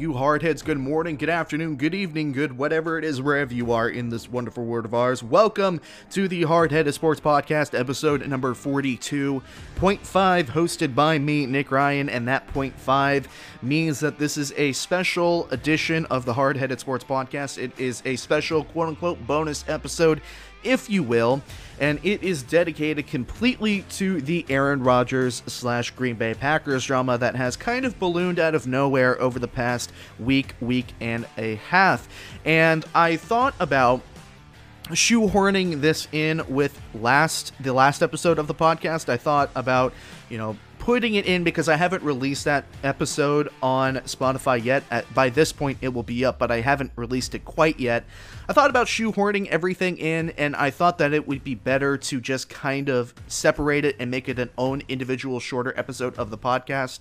you hardheads. Good morning, good afternoon, good evening, good whatever it is, wherever you are in this wonderful world of ours. Welcome to the Hardheaded Sports Podcast, episode number 42.5, hosted by me, Nick Ryan. And that point five means that this is a special edition of the Hardheaded Sports Podcast. It is a special quote unquote bonus episode if you will, and it is dedicated completely to the Aaron Rodgers slash Green Bay Packers drama that has kind of ballooned out of nowhere over the past week, week and a half. And I thought about shoehorning this in with last the last episode of the podcast. I thought about, you know, putting it in because I haven't released that episode on Spotify yet. At, by this point, it will be up, but I haven't released it quite yet. I thought about shoehorning everything in, and I thought that it would be better to just kind of separate it and make it an own individual shorter episode of the podcast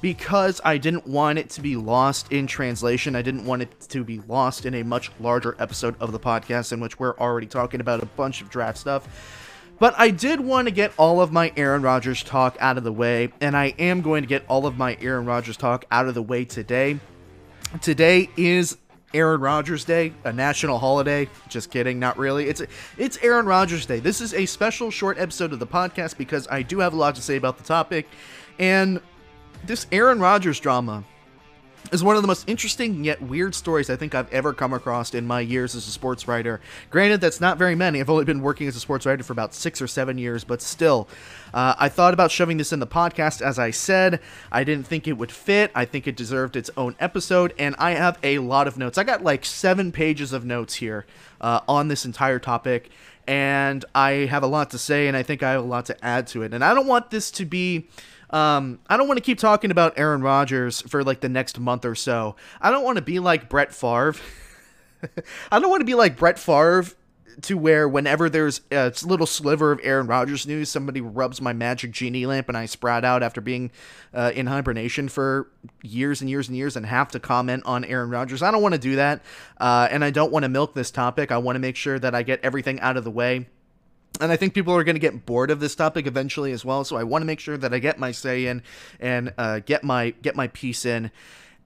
because I didn't want it to be lost in translation. I didn't want it to be lost in a much larger episode of the podcast in which we're already talking about a bunch of draft stuff. But I did want to get all of my Aaron Rodgers talk out of the way, and I am going to get all of my Aaron Rodgers talk out of the way today. Today is Aaron Rodgers Day, a national holiday. Just kidding, not really. It's it's Aaron Rodgers Day. This is a special short episode of the podcast because I do have a lot to say about the topic, and this Aaron Rodgers drama is one of the most interesting yet weird stories I think I've ever come across in my years as a sports writer. Granted, that's not very many. I've only been working as a sports writer for about six or seven years, but still. Uh, I thought about shoving this in the podcast, as I said. I didn't think it would fit. I think it deserved its own episode, and I have a lot of notes. I got like seven pages of notes here uh, on this entire topic, and I have a lot to say, and I think I have a lot to add to it. And I don't want this to be um, I don't want to keep talking about Aaron Rodgers for like the next month or so. I don't want to be like Brett Favre. I don't want to be like Brett Favre to where whenever there's a little sliver of Aaron Rodgers news, somebody rubs my magic genie lamp and I sprout out after being uh, in hibernation for years and years and years and have to comment on Aaron Rodgers. I don't want to do that, uh, and I don't want to milk this topic. I want to make sure that I get everything out of the way and I think people are going to get bored of this topic eventually as well. So I want to make sure that I get my say in and uh, get my get my piece in.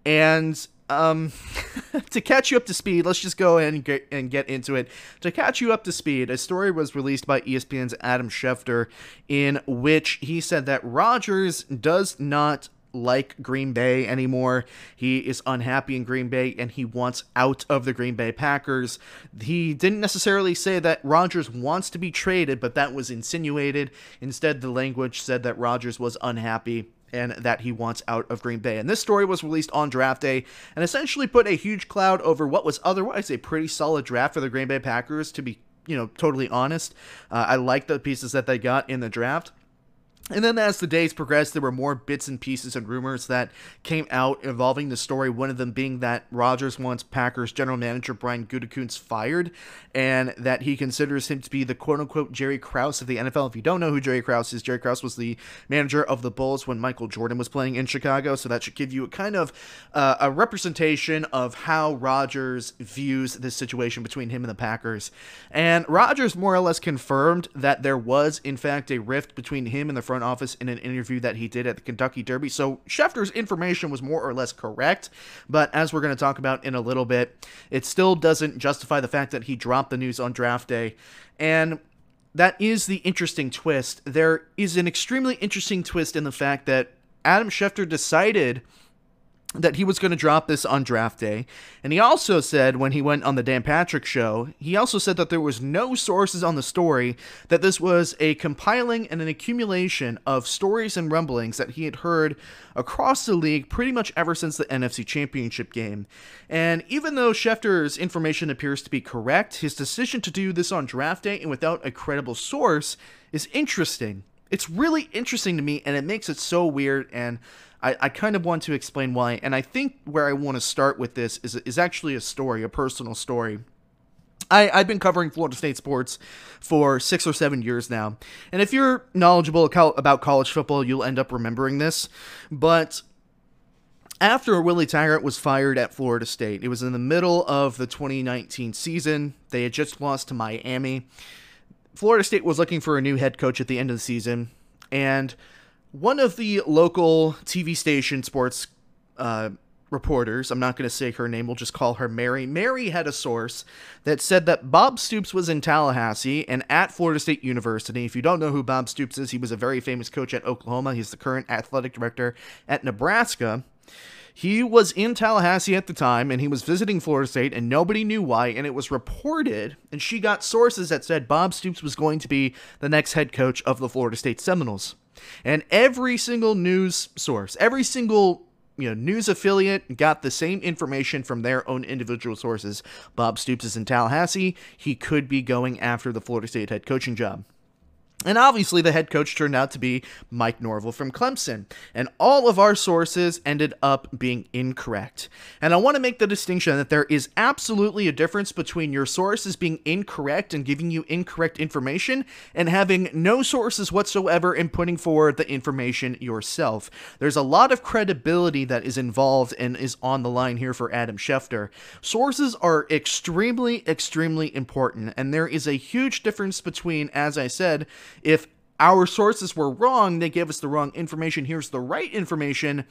And um, to catch you up to speed, let's just go and get and get into it. To catch you up to speed, a story was released by ESPN's Adam Schefter in which he said that Rodgers does not like Green Bay anymore. He is unhappy in Green Bay and he wants out of the Green Bay Packers. He didn't necessarily say that Rodgers wants to be traded, but that was insinuated. Instead, the language said that Rodgers was unhappy and that he wants out of Green Bay. And this story was released on draft day and essentially put a huge cloud over what was otherwise a pretty solid draft for the Green Bay Packers, to be, you know, totally honest. Uh, I like the pieces that they got in the draft. And then as the days progressed, there were more bits and pieces and rumors that came out involving the story. One of them being that Rodgers wants Packers general manager Brian Gutekunst fired, and that he considers him to be the quote unquote Jerry Krause of the NFL. If you don't know who Jerry Krause is, Jerry Krause was the manager of the Bulls when Michael Jordan was playing in Chicago. So that should give you a kind of uh, a representation of how Rodgers views this situation between him and the Packers. And Rodgers more or less confirmed that there was, in fact, a rift between him and the front front office in an interview that he did at the Kentucky Derby. So Schefter's information was more or less correct, but as we're going to talk about in a little bit, it still doesn't justify the fact that he dropped the news on draft day. And that is the interesting twist. There is an extremely interesting twist in the fact that Adam Schefter decided that he was going to drop this on draft day. And he also said when he went on the Dan Patrick show, he also said that there was no sources on the story that this was a compiling and an accumulation of stories and rumblings that he had heard across the league pretty much ever since the NFC Championship game. And even though Schefter's information appears to be correct, his decision to do this on draft day and without a credible source is interesting. It's really interesting to me and it makes it so weird and I, I kind of want to explain why. And I think where I want to start with this is, is actually a story, a personal story. I, I've been covering Florida State sports for six or seven years now. And if you're knowledgeable about college football, you'll end up remembering this. But after Willie Taggart was fired at Florida State, it was in the middle of the 2019 season. They had just lost to Miami. Florida State was looking for a new head coach at the end of the season. And one of the local TV station sports uh, reporters, I'm not going to say her name, we'll just call her Mary. Mary had a source that said that Bob Stoops was in Tallahassee and at Florida State University. If you don't know who Bob Stoops is, he was a very famous coach at Oklahoma. He's the current athletic director at Nebraska. He was in Tallahassee at the time and he was visiting Florida State and nobody knew why. And it was reported, and she got sources that said Bob Stoops was going to be the next head coach of the Florida State Seminoles. And every single news source, every single you know, news affiliate got the same information from their own individual sources. Bob Stoops is in Tallahassee. He could be going after the Florida State head coaching job. And obviously, the head coach turned out to be Mike Norvell from Clemson. And all of our sources ended up being incorrect. And I want to make the distinction that there is absolutely a difference between your sources being incorrect and giving you incorrect information and having no sources whatsoever and putting forward the information yourself. There's a lot of credibility that is involved and is on the line here for Adam Schefter. Sources are extremely, extremely important. And there is a huge difference between, as I said, if our sources were wrong, they gave us the wrong information. Here's the right information,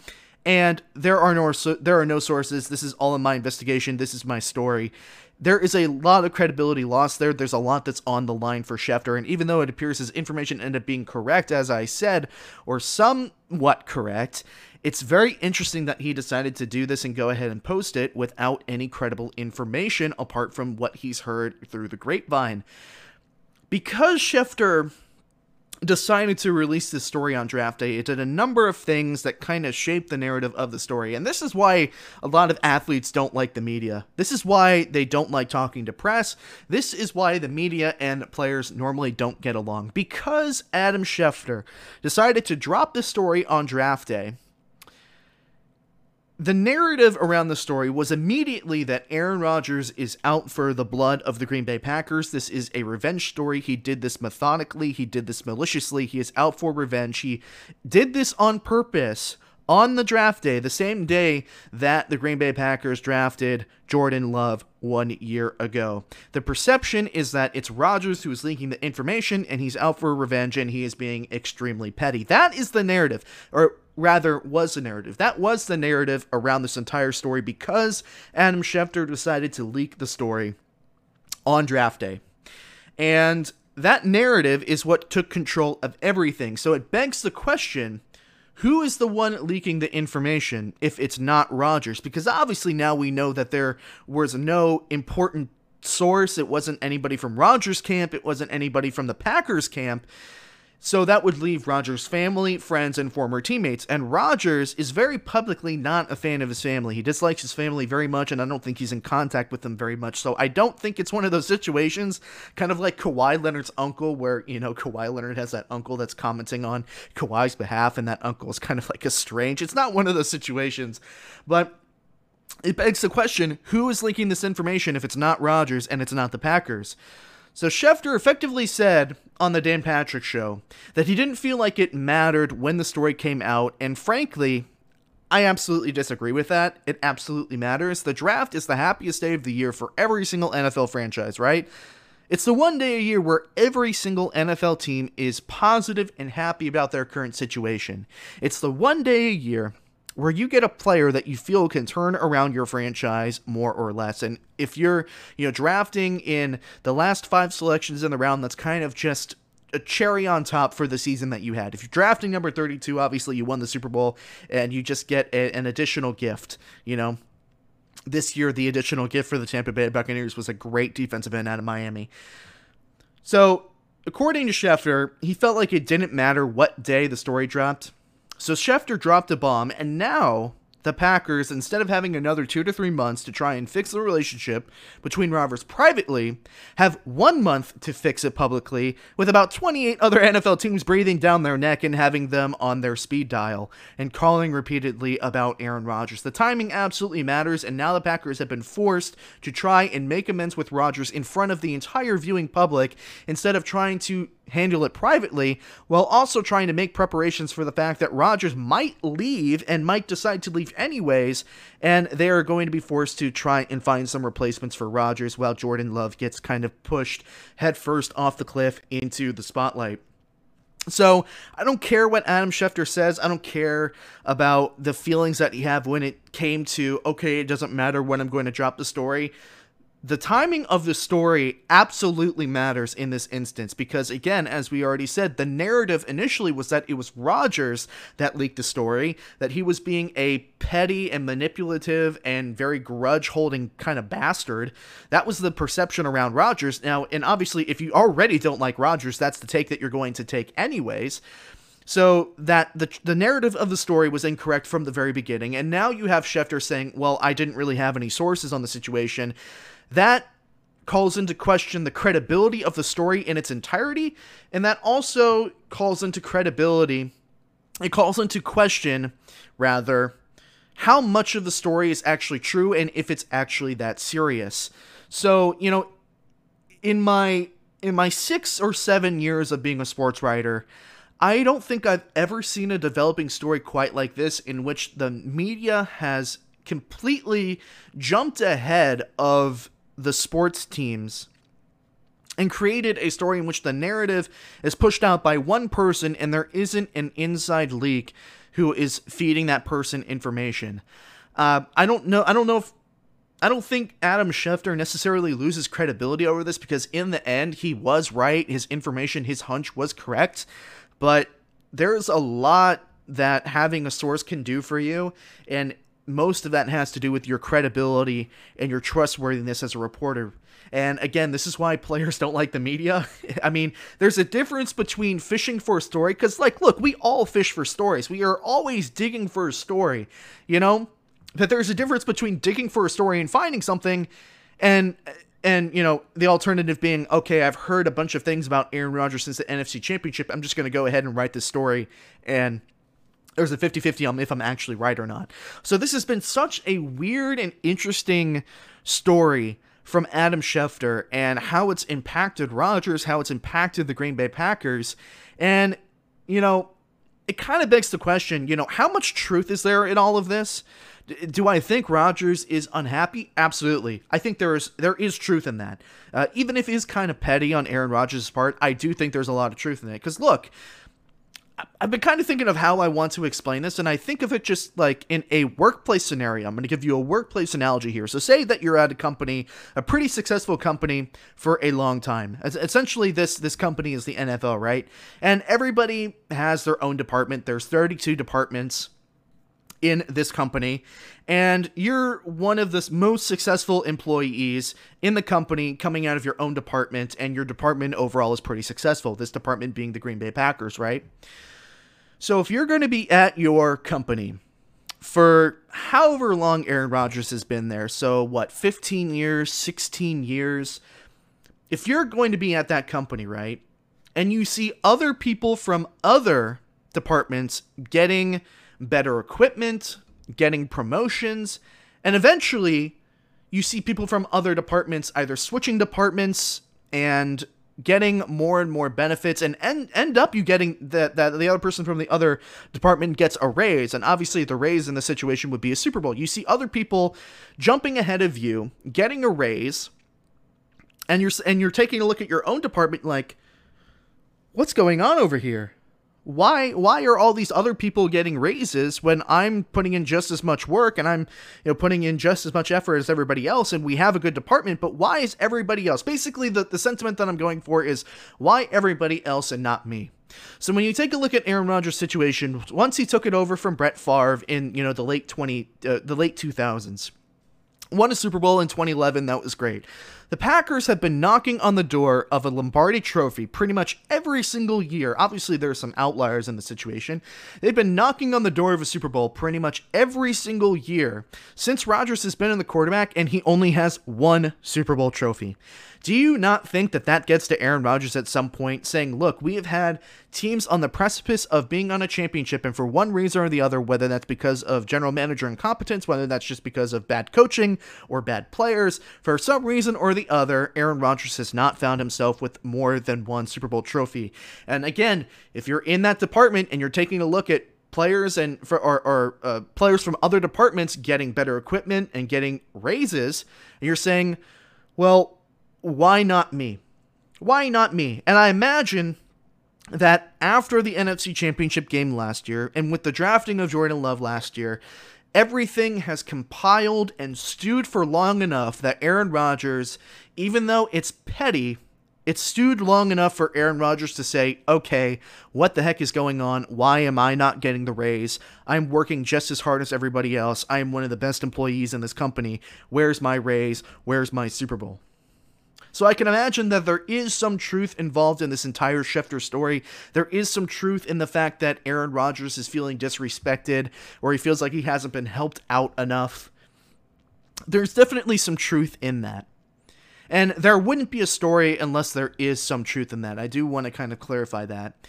and there are no there are no sources. This is all in my investigation. This is my story. There is a lot of credibility lost there. There's a lot that's on the line for Schefter, and even though it appears his information ended up being correct, as I said, or somewhat correct, it's very interesting that he decided to do this and go ahead and post it without any credible information apart from what he's heard through the grapevine. Because Schefter decided to release this story on draft day, it did a number of things that kind of shaped the narrative of the story. And this is why a lot of athletes don't like the media. This is why they don't like talking to press. This is why the media and players normally don't get along. Because Adam Schefter decided to drop this story on draft day the narrative around the story was immediately that Aaron Rodgers is out for the blood of the Green Bay Packers. This is a revenge story. He did this methodically, he did this maliciously. He is out for revenge. He did this on purpose on the draft day, the same day that the Green Bay Packers drafted Jordan Love one year ago. The perception is that it's Rodgers who is leaking the information and he's out for revenge and he is being extremely petty. That is the narrative, or rather was the narrative. That was the narrative around this entire story because Adam Schefter decided to leak the story on draft day. And that narrative is what took control of everything. So it begs the question who is the one leaking the information if it's not Rodgers? Because obviously now we know that there was no important source. It wasn't anybody from Rodgers' camp, it wasn't anybody from the Packers' camp. So that would leave Rodgers' family, friends, and former teammates. And Rodgers is very publicly not a fan of his family. He dislikes his family very much, and I don't think he's in contact with them very much. So I don't think it's one of those situations, kind of like Kawhi Leonard's uncle, where, you know, Kawhi Leonard has that uncle that's commenting on Kawhi's behalf, and that uncle is kind of like a strange. It's not one of those situations. But it begs the question who is leaking this information if it's not Rodgers and it's not the Packers? So Schefter effectively said on the Dan Patrick show that he didn't feel like it mattered when the story came out, and frankly, I absolutely disagree with that. It absolutely matters. The draft is the happiest day of the year for every single NFL franchise, right? It's the one day a year where every single NFL team is positive and happy about their current situation. It's the one day a year where you get a player that you feel can turn around your franchise more or less. And if you're, you know, drafting in the last five selections in the round, that's kind of just a cherry on top for the season that you had. If you're drafting number 32, obviously you won the Super Bowl and you just get a, an additional gift, you know. This year, the additional gift for the Tampa Bay Buccaneers was a great defensive end out of Miami. So, according to Schefter, he felt like it didn't matter what day the story dropped so Schefter dropped a bomb, and now the Packers, instead of having another two to three months to try and fix the relationship between Rodgers privately, have one month to fix it publicly, with about 28 other NFL teams breathing down their neck and having them on their speed dial and calling repeatedly about Aaron Rodgers. The timing absolutely matters, and now the Packers have been forced to try and make amends with Rodgers in front of the entire viewing public instead of trying to handle it privately while also trying to make preparations for the fact that Rodgers might leave and might decide to leave anyways, and they are going to be forced to try and find some replacements for Rodgers while Jordan Love gets kind of pushed headfirst off the cliff into the spotlight. So I don't care what Adam Schefter says. I don't care about the feelings that he have when it came to okay, it doesn't matter when I'm going to drop the story the timing of the story absolutely matters in this instance because again as we already said the narrative initially was that it was rodgers that leaked the story that he was being a petty and manipulative and very grudge holding kind of bastard. That was the perception around rodgers. Now and obviously if you already don't like rodgers that's the take that you're going to take anyways. So that the the narrative of the story was incorrect from the very beginning, and now you have Schefter saying, "Well, I didn't really have any sources on the situation." That calls into question the credibility of the story in its entirety, and that also calls into credibility, it calls into question, rather, how much of the story is actually true and if it's actually that serious. So, you know, in my in my 6 or 7 years of being a sports writer, I don't think I've ever seen a developing story quite like this in which the media has completely jumped ahead of the sports teams and created a story in which the narrative is pushed out by one person and there isn't an inside leak who is feeding that person information. Uh, I don't know. I don't know if. I don't think Adam Schefter necessarily loses credibility over this because in the end he was right. His information, his hunch was correct. But there's a lot that having a source can do for you. And most of that has to do with your credibility and your trustworthiness as a reporter. And again, this is why players don't like the media. I mean, there's a difference between fishing for a story, because, like, look, we all fish for stories. We are always digging for a story, you know? But there's a difference between digging for a story and finding something and and you know the alternative being okay i've heard a bunch of things about aaron rodgers since the nfc championship i'm just going to go ahead and write this story and there's a 50-50 on if I'm actually right or not. So this has been such a weird and interesting story from Adam Schefter and how it's impacted Rodgers, how it's impacted the Green Bay Packers. And, you know, it kind of begs the question, you know, how much truth is there in all of this? Do I think Rodgers is unhappy? Absolutely. I think there is there is truth in that. Uh, even if it is kind of petty on Aaron Rodgers' part, I do think there's a lot of truth in it. Because look, I've been kind of thinking of how I want to explain this, and I think of it just like in a workplace scenario. I'm going to give you a workplace analogy here. So, say that you're at a company, a pretty successful company for a long time. Essentially, this this company is the NFL, right? And everybody has their own department. There's 32 departments in this company, and you're one of the most successful employees in the company coming out of your own department, and your department overall is pretty successful. This department being the Green Bay Packers, right? So if you're going to be at your company for however long Aaron Rodgers has been there, so what, 15 years, 16 years, if you're going to be at that company, right, and you see other people from other departments getting better equipment, getting promotions, and eventually you see people from other departments either switching departments and getting more and more benefits and end, end up you getting that that the other person from the other department gets a raise and obviously the raise in the situation would be a super bowl. You see other people jumping ahead of you getting a raise and you're and you're taking a look at your own department like what's going on over here why why are all these other people getting raises when I'm putting in just as much work and I'm you know putting in just as much effort as everybody else and we have a good department but why is everybody else? Basically the, the sentiment that I'm going for is why everybody else and not me. So when you take a look at Aaron Rodgers' situation once he took it over from Brett Favre in you know the late 20 uh, the late 2000s won a Super Bowl in 2011 that was great the Packers have been knocking on the door of a Lombardi trophy pretty much every single year. Obviously, there are some outliers in the situation. They've been knocking on the door of a Super Bowl pretty much every single year since Rodgers has been in the quarterback, and he only has one Super Bowl trophy. Do you not think that that gets to Aaron Rodgers at some point saying, look, we have had teams on the precipice of being on a championship, and for one reason or the other, whether that's because of general manager incompetence, whether that's just because of bad coaching or bad players, for some reason or the other, Aaron Rodgers has not found himself with more than one Super Bowl trophy. And again, if you're in that department and you're taking a look at players and for or, or uh, players from other departments getting better equipment and getting raises, and you're saying, well, why not me? Why not me? And I imagine that after the NFC Championship game last year, and with the drafting of Jordan Love last year, everything has compiled and stewed for long enough that Aaron Rodgers, even though it's petty, it's stewed long enough for Aaron Rodgers to say, okay, what the heck is going on? Why am I not getting the raise? I'm working just as hard as everybody else. I am one of the best employees in this company. Where's my raise? Where's my Super Bowl? So I can imagine that there is some truth involved in this entire Schefter story. There is some truth in the fact that Aaron Rodgers is feeling disrespected or he feels like he hasn't been helped out enough. There's definitely some truth in that. And there wouldn't be a story unless there is some truth in that. I do want to kind of clarify that.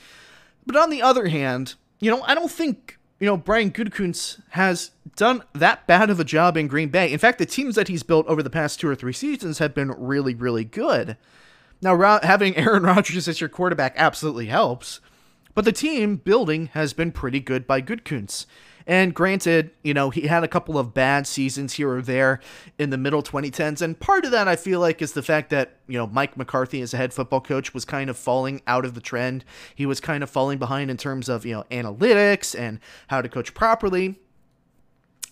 But on the other hand, you know, I don't think you know, Brian Gutekunst has done that bad of a job in Green Bay. In fact, the teams that he's built over the past two or three seasons have been really, really good. Now, having Aaron Rodgers as your quarterback absolutely helps, but the team building has been pretty good by Gutekunst. And granted, you know, he had a couple of bad seasons here or there in the middle 2010s. And part of that, I feel like, is the fact that, you know, Mike McCarthy as a head football coach was kind of falling out of the trend. He was kind of falling behind in terms of, you know, analytics and how to coach properly.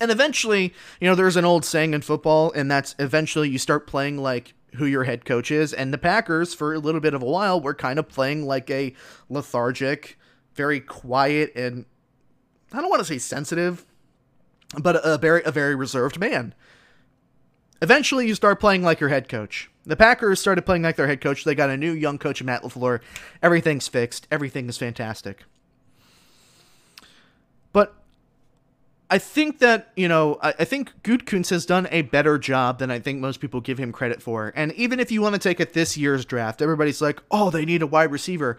And eventually, you know, there's an old saying in football, and that's eventually you start playing like who your head coach is. And the Packers, for a little bit of a while, were kind of playing like a lethargic, very quiet and I don't want to say sensitive, but a, very a very reserved man. Eventually, you start playing like your head coach. The Packers started playing like their head coach. They got a new young coach, Matt LaFleur. Everything's fixed. Everything is fantastic. But I think that, you know, I, I think Gutekunst has done a better job than I think most people give him credit for. And even if you want to take it this year's draft, everybody's like, oh, they need a wide receiver.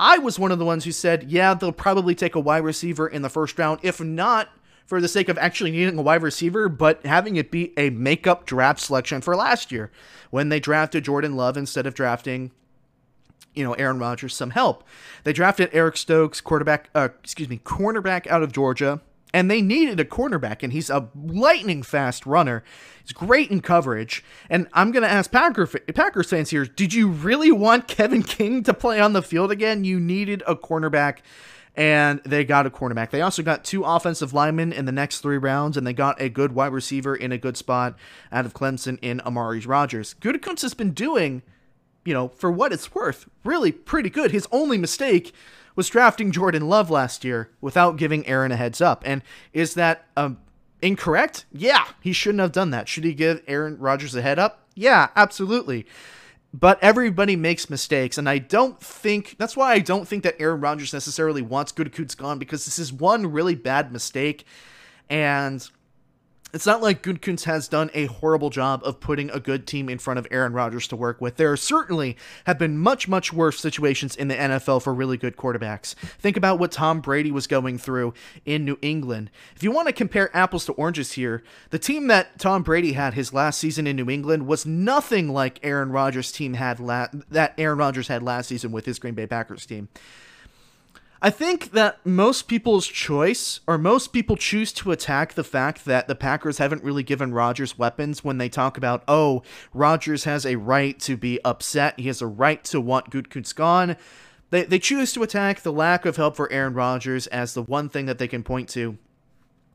I was one of the ones who said, yeah, they'll probably take a wide receiver in the first round, if not for the sake of actually needing a wide receiver, but having it be a makeup draft selection for last year when they drafted Jordan Love instead of drafting, you know, Aaron Rodgers some help. They drafted Eric Stokes, quarterback, uh, excuse me, cornerback out of Georgia and they needed a cornerback, and he's a lightning fast runner. He's great in coverage. And I'm going to ask Packer, Packers fans here did you really want Kevin King to play on the field again? You needed a cornerback, and they got a cornerback. They also got two offensive linemen in the next three rounds, and they got a good wide receiver in a good spot out of Clemson in Amari Rodgers. Gutekunst has been doing, you know, for what it's worth, really pretty good. His only mistake was drafting Jordan Love last year without giving Aaron a heads up. And is that um, incorrect? Yeah, he shouldn't have done that. Should he give Aaron Rodgers a head up? Yeah, absolutely. But everybody makes mistakes, and I don't think that's why I don't think that Aaron Rodgers necessarily wants Gutekunst gone because this is one really bad mistake, and it's not like Gutekunst has done a horrible job of putting a good team in front of Aaron Rodgers to work with. There certainly have been much, much worse situations in the NFL for really good quarterbacks. Think about what Tom Brady was going through in New England. If you want to compare apples to oranges here, the team that Tom Brady had his last season in New England was nothing like Aaron Rodgers' team had la- that Aaron Rodgers had last season with his Green Bay Packers team. I think that most people's choice, or most people choose to attack the fact that the Packers haven't really given Rodgers weapons when they talk about, oh, Rodgers has a right to be upset. He has a right to want Gutekunst gone. They, they choose to attack the lack of help for Aaron Rodgers as the one thing that they can point to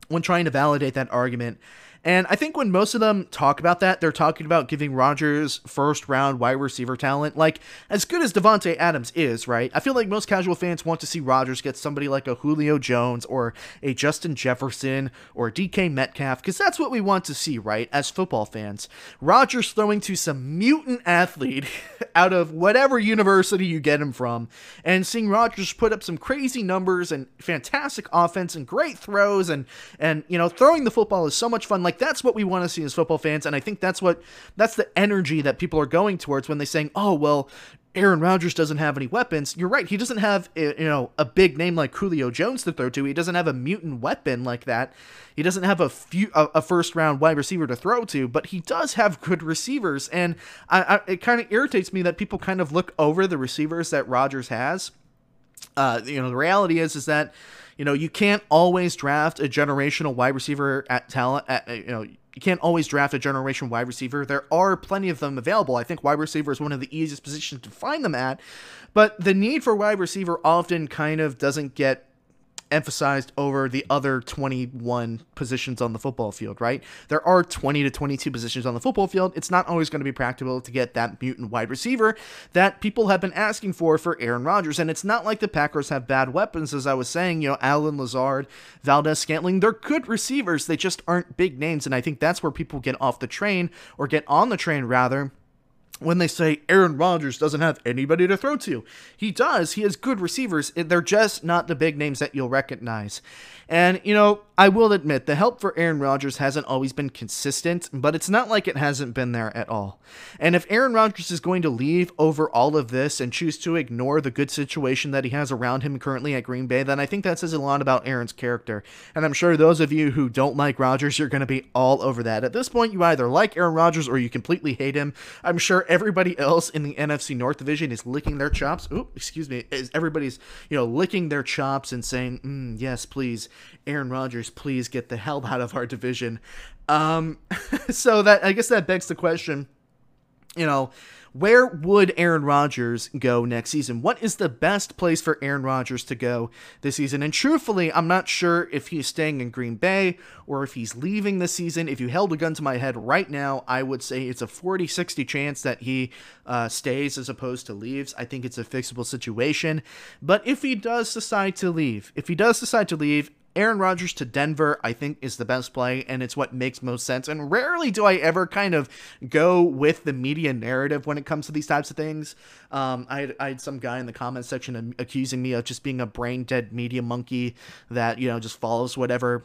when trying to validate that argument. And I think when most of them talk about that, they're talking about giving Rodgers first round wide receiver talent. Like, as good as Davante Adams is, right? I feel like most casual fans want to see Rodgers get somebody like a Julio Jones or a Justin Jefferson or DK Metcalf, because that's what we want to see, right? As football fans. Rodgers throwing to some mutant athlete out of whatever university you get him from, and seeing Rodgers put up some crazy numbers and fantastic offense and great throws and and you know, throwing the football is so much fun. Like like that's what we want to see as football fans, and I think that's what that's the energy that people are going towards when they're saying, "Oh, well, Aaron Rodgers doesn't have any weapons." You're right; he doesn't have a, you know a big name like Julio Jones to throw to. He doesn't have a mutant weapon like that. He doesn't have a few a, a first round wide receiver to throw to, but he does have good receivers, and I, I, it kind of irritates me that people kind of look over the receivers that Rodgers has. Uh, you know, the reality is is that you know, you can't always draft a generational wide receiver at talent at you know you can't always draft a generation wide receiver. There are plenty of them available. I think wide receiver is one of the easiest positions to find them at, but the need for wide receiver often kind of doesn't get emphasized over the other 21 positions on the football field, right? There are 20 to 22 positions on the football field. It's not always going to be practical to get that mutant wide receiver that people have been asking for for Aaron Rodgers. And it's not like the Packers have bad weapons, as I was saying, you know, Allen Lazard, Valdes-Scantling, they're good receivers. They just aren't big names. And I think that's where people get off the train or get on the train rather when they say Aaron Rodgers doesn't have anybody to throw to. He does. He has good receivers. They're just not the big names that you'll recognize. And, you know, I will admit the help for Aaron Rodgers hasn't always been consistent, but it's not like it hasn't been there at all. And if Aaron Rodgers is going to leave over all of this and choose to ignore the good situation that he has around him currently at Green Bay, then I think that says a lot about Aaron's character. And I'm sure those of you who don't like Rodgers, you're going to be all over that. At this point, you either like Aaron Rodgers or you completely hate him. I'm sure everybody else in the NFC North division is licking their chops. Oop, excuse me. Is everybody's, you know, licking their chops and saying, mm, yes, please Aaron Rodgers, please get the hell out of our division. Um, so that I guess that begs the question, you know, where would Aaron Rodgers go next season? What is the best place for Aaron Rodgers to go this season? And truthfully, I'm not sure if he's staying in Green Bay or if he's leaving this season. If you held a gun to my head right now, I would say it's a 40 60 chance that he uh, stays as opposed to leaves. I think it's a fixable situation. But if he does decide to leave, if he does decide to leave, Aaron Rodgers to Denver, I think, is the best play, and it's what makes most sense. And rarely do I ever kind of go with the media narrative when it comes to these types of things. Um, I, had, I had some guy in the comment section accusing me of just being a brain dead media monkey that, you know, just follows whatever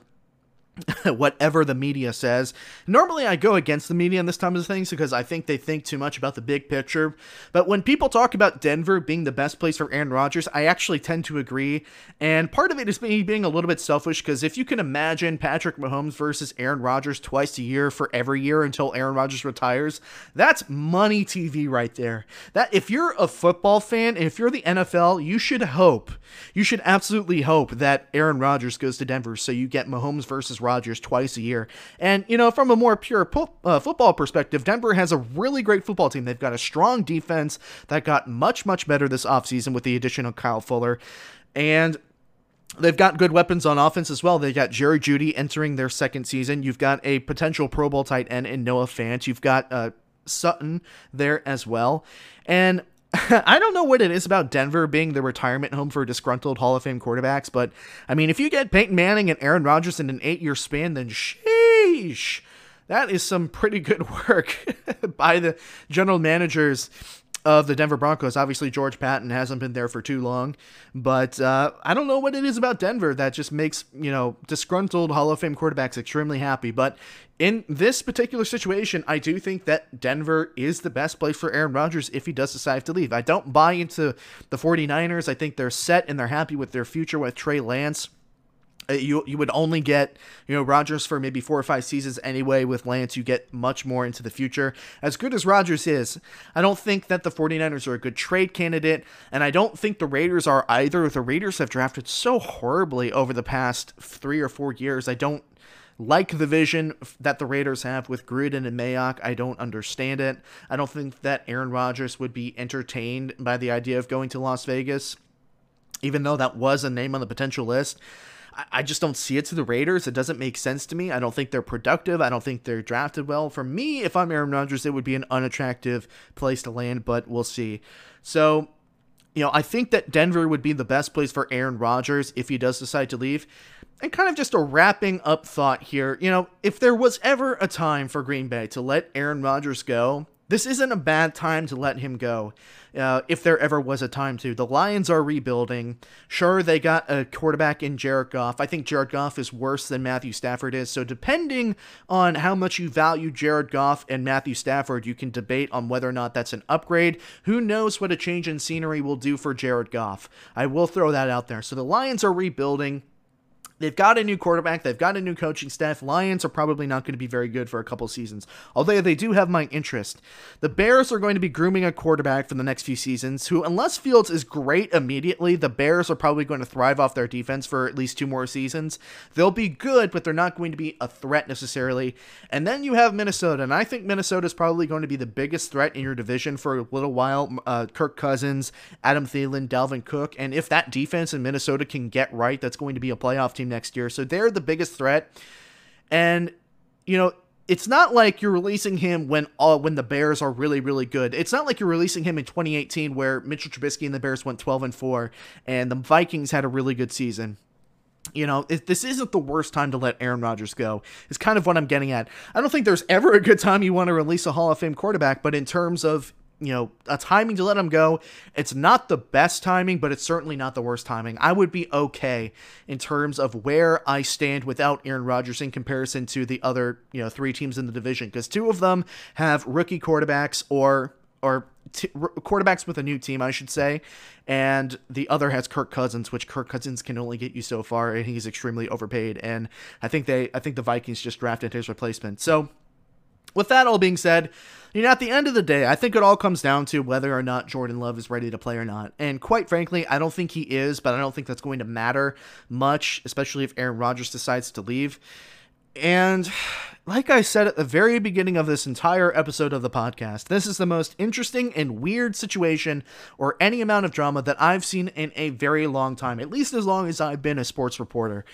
whatever the media says. Normally, I go against the media on this type of things because I think they think too much about the big picture. But when people talk about Denver being the best place for Aaron Rodgers, I actually tend to agree. And part of it is me being a little bit selfish because if you can imagine Patrick Mahomes versus Aaron Rodgers twice a year for every year until Aaron Rodgers retires, that's money TV right there. That if you're a football fan, if you're the NFL, you should hope, you should absolutely hope that Aaron Rodgers goes to Denver so you get Mahomes versus Rodgers twice a year. And, you know, from a more pure po- uh, football perspective, Denver has a really great football team. They've got a strong defense that got much, much better this offseason with the addition of Kyle Fuller. And They've got good weapons on offense as well. They got Jerry Jeudy entering their second season. You've got a potential Pro Bowl tight end in Noah Fant. You've got uh, Sutton there as well. And I don't know what it is about Denver being the retirement home for disgruntled Hall of Fame quarterbacks, but I mean, if you get Peyton Manning and Aaron Rodgers in an eight year span, then sheesh, that is some pretty good work by the general managers of the Denver Broncos. Obviously, George Paton hasn't been there for too long, but uh, I don't know what it is about Denver that just makes you know disgruntled Hall of Fame quarterbacks extremely happy. But in this particular situation, I do think that Denver is the best place for Aaron Rodgers if he does decide to leave. I don't buy into the 49ers. I think they're set and they're happy with their future with Trey Lance. Uh, you you would only get you know Rodgers for maybe four or five seasons anyway. With Lance, you get much more into the future. As good as Rodgers is, I don't think that the 49ers are a good trade candidate, and I don't think the Raiders are either. The Raiders have drafted so horribly over the past three or four years. I don't like the vision that the Raiders have with Gruden and Mayock. I don't understand it. I don't think that Aaron Rodgers would be entertained by the idea of going to Las Vegas, even though that was a name on the potential list. I just don't see it to the Raiders. It doesn't make sense to me. I don't think they're productive. I don't think they're drafted well. For me, if I'm Aaron Rodgers, it would be an unattractive place to land, but we'll see. So, you know, I think that Denver would be the best place for Aaron Rodgers if he does decide to leave. And kind of just a wrapping up thought here, you know, if there was ever a time for Green Bay to let Aaron Rodgers go, this isn't a bad time to let him go. Uh, if there ever was a time to. The Lions are rebuilding. Sure, they got a quarterback in Jared Goff. I think Jared Goff is worse than Matthew Stafford is. So, depending on how much you value Jared Goff and Matthew Stafford, you can debate on whether or not that's an upgrade. Who knows what a change in scenery will do for Jared Goff? I will throw that out there. So, the Lions are rebuilding They've got a new quarterback. They've got a new coaching staff. Lions are probably not going to be very good for a couple seasons, although they do have my interest. The Bears are going to be grooming a quarterback for the next few seasons who, unless Fields is great immediately, the Bears are probably going to thrive off their defense for at least two more seasons. They'll be good, but they're not going to be a threat necessarily. And then you have Minnesota, and I think Minnesota is probably going to be the biggest threat in your division for a little while. Uh, Kirk Cousins, Adam Thielen, Dalvin Cook, and if that defense in Minnesota can get right, that's going to be a playoff team next year. So they're the biggest threat. And, you know, it's not like you're releasing him when uh, when the Bears are really really good. It's not like you're releasing him in 2018 where Mitchell Trubisky and the Bears went 12 and 4 and the Vikings had a really good season. You know, this isn't the worst time to let Aaron Rodgers go. Is kind of what I'm getting at. I don't think there's ever a good time you want to release a Hall of Fame quarterback, but in terms of you know, a timing to let him go. It's not the best timing, but it's certainly not the worst timing. I would be okay in terms of where I stand without Aaron Rodgers in comparison to the other, you know, three teams in the division because two of them have rookie quarterbacks or or quarterbacks with a new team, I should say, and the other has Kirk Cousins, which Kirk Cousins can only get you so far, and he's extremely overpaid. And I think they, I think the Vikings just drafted his replacement. So with that all being said, you know, at the end of the day, I think it all comes down to whether or not Jordan Love is ready to play or not. And quite frankly, I don't think he is, but I don't think that's going to matter much, especially if Aaron Rodgers decides to leave. And like I said at the very beginning of this entire episode of the podcast, this is the most interesting and weird situation or any amount of drama that I've seen in a very long time, at least as long as I've been a sports reporter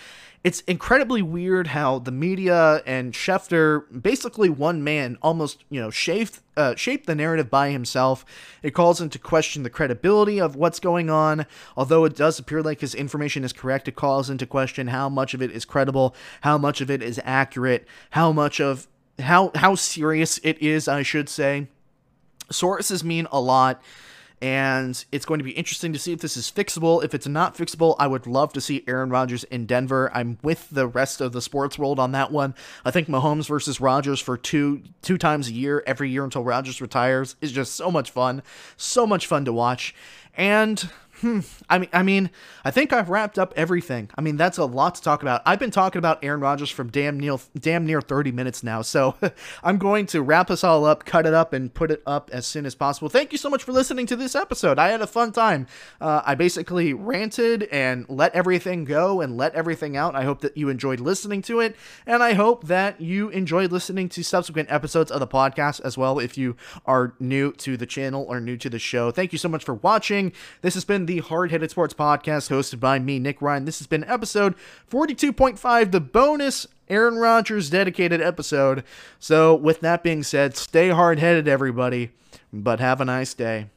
it's incredibly weird how the media and Schefter, basically one man, almost you know shaped uh, shaped the narrative by himself. It calls into question the credibility of what's going on. Although it does appear like his information is correct, it calls into question how much of it is credible, how much of it is accurate, how much of how how serious it is, I should say. Sources mean a lot and it's going to be interesting to see if this is fixable. If it's not fixable, I would love to see Aaron Rodgers in Denver. I'm with the rest of the sports world on that one. I think Mahomes versus Rodgers for two two times a year, every year until Rodgers retires, is just so much fun, so much fun to watch, and Hmm. I mean, I mean, I think I've wrapped up everything. I mean, that's a lot to talk about. I've been talking about Aaron Rodgers for damn near damn near 30 minutes now. So I'm going to wrap us all up, cut it up, and put it up as soon as possible. Thank you so much for listening to this episode. I had a fun time. Uh, I basically ranted and let everything go and let everything out. I hope that you enjoyed listening to it, and I hope that you enjoyed listening to subsequent episodes of the podcast as well. If you are new to the channel or new to the show, thank you so much for watching. This has been the Hard Headed Sports Podcast, hosted by me, Nick Ryan. This has been episode 42.5, the bonus Aaron Rodgers dedicated episode. So, with that being said, stay hard headed, everybody, but have a nice day.